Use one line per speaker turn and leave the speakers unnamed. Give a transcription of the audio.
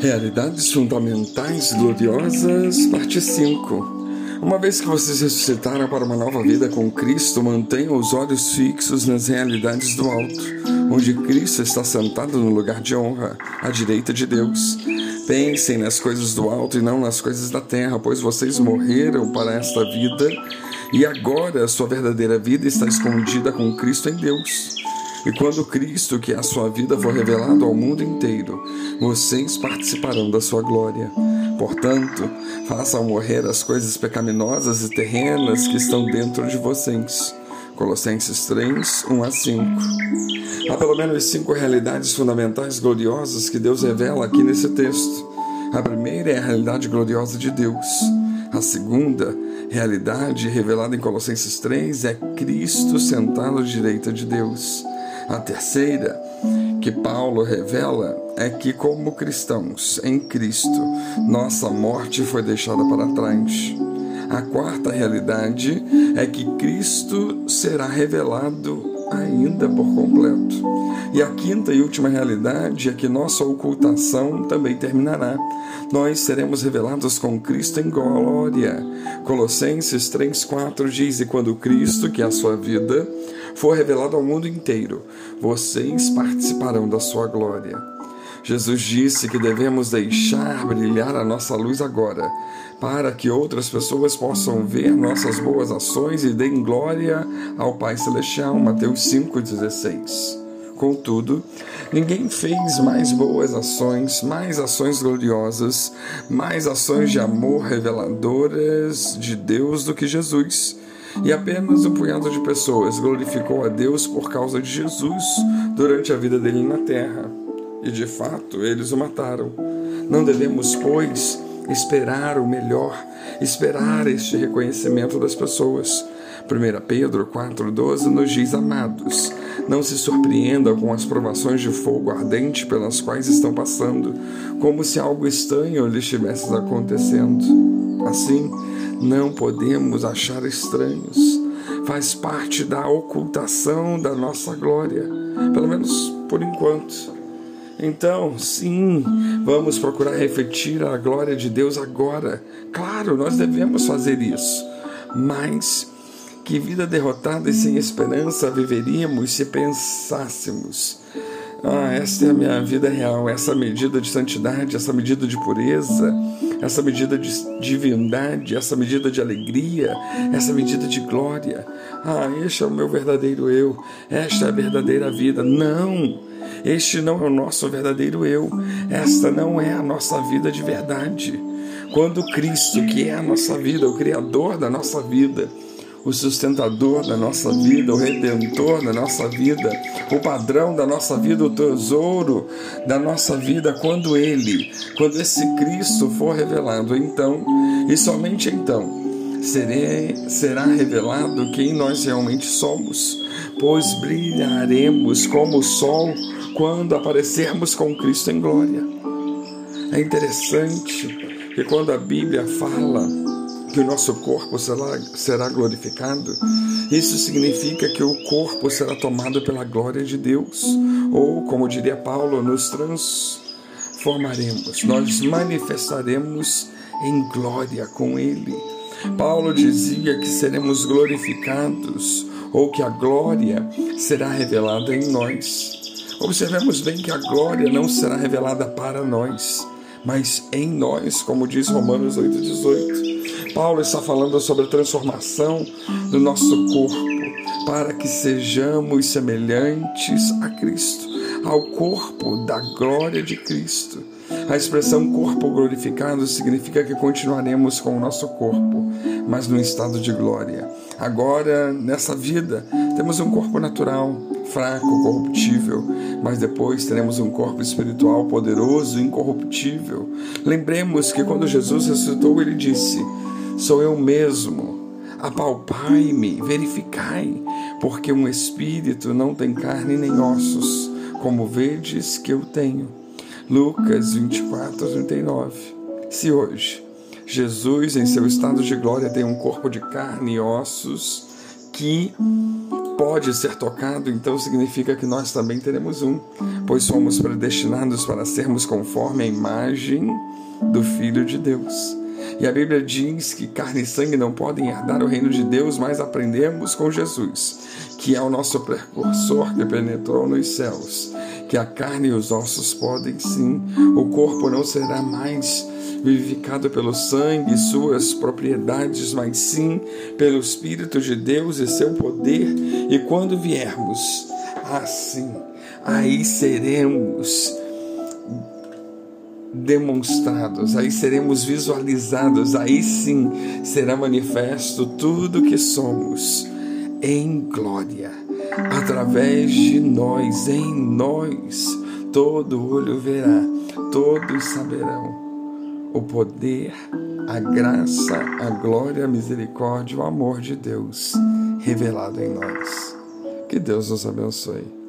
Realidades Fundamentais Gloriosas, parte 5. Uma vez que vocês ressuscitaram para uma nova vida com Cristo, mantenham os olhos fixos nas realidades do alto, onde Cristo está sentado no lugar de honra, à direita de Deus. Pensem nas coisas do alto e não nas coisas da terra, pois vocês morreram para esta vida e agora a sua verdadeira vida está escondida com Cristo em Deus. E quando Cristo, que é a sua vida, for revelado ao mundo inteiro, vocês participarão da sua glória. Portanto, façam morrer as coisas pecaminosas e terrenas que estão dentro de vocês. Colossenses 3, 1 a 5. Há pelo menos cinco realidades fundamentais gloriosas que Deus revela aqui nesse texto. A primeira é a realidade gloriosa de Deus. A segunda realidade revelada em Colossenses 3 é Cristo sentado à direita de Deus. A terceira, que Paulo revela, é que, como cristãos em Cristo, nossa morte foi deixada para trás. A quarta realidade é que Cristo será revelado ainda por completo. E a quinta e última realidade é que nossa ocultação também terminará. Nós seremos revelados com Cristo em glória. Colossenses 3,4 diz: E quando Cristo, que é a sua vida, for revelado ao mundo inteiro, vocês participarão da sua glória. Jesus disse que devemos deixar brilhar a nossa luz agora, para que outras pessoas possam ver nossas boas ações e deem glória ao Pai Celestial. Mateus 5,16. Contudo, ninguém fez mais boas ações, mais ações gloriosas, mais ações de amor reveladoras de Deus do que Jesus. E apenas um punhado de pessoas glorificou a Deus por causa de Jesus durante a vida dele na terra. E de fato, eles o mataram. Não devemos, pois, esperar o melhor, esperar este reconhecimento das pessoas. 1 Pedro 4,12 nos diz: Amados, não se surpreendam com as provações de fogo ardente pelas quais estão passando, como se algo estranho lhes estivesse acontecendo. Assim, não podemos achar estranhos. Faz parte da ocultação da nossa glória, pelo menos por enquanto. Então, sim, vamos procurar refletir a glória de Deus agora. Claro, nós devemos fazer isso. Mas que vida derrotada e sem esperança viveríamos se pensássemos ah, esta é a minha vida real, essa medida de santidade, essa medida de pureza, essa medida de divindade, essa medida de alegria, essa medida de glória. Ah, este é o meu verdadeiro eu, esta é a verdadeira vida. Não! Este não é o nosso verdadeiro eu, esta não é a nossa vida de verdade. Quando Cristo, que é a nossa vida, o Criador da nossa vida, o sustentador da nossa vida, o redentor da nossa vida, o padrão da nossa vida, o tesouro da nossa vida, quando ele, quando esse Cristo for revelado, então, e somente então, serei, será revelado quem nós realmente somos, pois brilharemos como o sol quando aparecermos com Cristo em glória. É interessante que quando a Bíblia fala que o nosso corpo será, será glorificado, isso significa que o corpo será tomado pela glória de Deus, ou, como diria Paulo, nos transformaremos, nós manifestaremos em glória com Ele. Paulo dizia que seremos glorificados, ou que a glória será revelada em nós. Observemos bem que a glória não será revelada para nós, mas em nós, como diz Romanos 8,18. Paulo está falando sobre a transformação do nosso corpo para que sejamos semelhantes a Cristo, ao corpo da glória de Cristo. A expressão corpo glorificado significa que continuaremos com o nosso corpo, mas no estado de glória. Agora, nessa vida, temos um corpo natural, fraco, corruptível, mas depois teremos um corpo espiritual poderoso, incorruptível. Lembremos que quando Jesus ressuscitou, ele disse: Sou eu mesmo. Apalpai-me, verificai, porque um espírito não tem carne nem ossos, como vedes que eu tenho. Lucas 24, 39. Se hoje Jesus, em seu estado de glória, tem um corpo de carne e ossos que pode ser tocado, então significa que nós também teremos um, pois somos predestinados para sermos conforme a imagem do Filho de Deus. E a Bíblia diz que carne e sangue não podem herdar o reino de Deus, mas aprendemos com Jesus, que é o nosso precursor que penetrou nos céus, que a carne e os ossos podem sim, o corpo não será mais vivificado pelo sangue e suas propriedades, mas sim pelo Espírito de Deus e seu poder. E quando viermos, assim, aí seremos demonstrados, aí seremos visualizados, aí sim será manifesto tudo que somos em glória, através de nós, em nós, todo olho verá, todos saberão o poder, a graça, a glória, a misericórdia, o amor de Deus revelado em nós. Que Deus nos abençoe.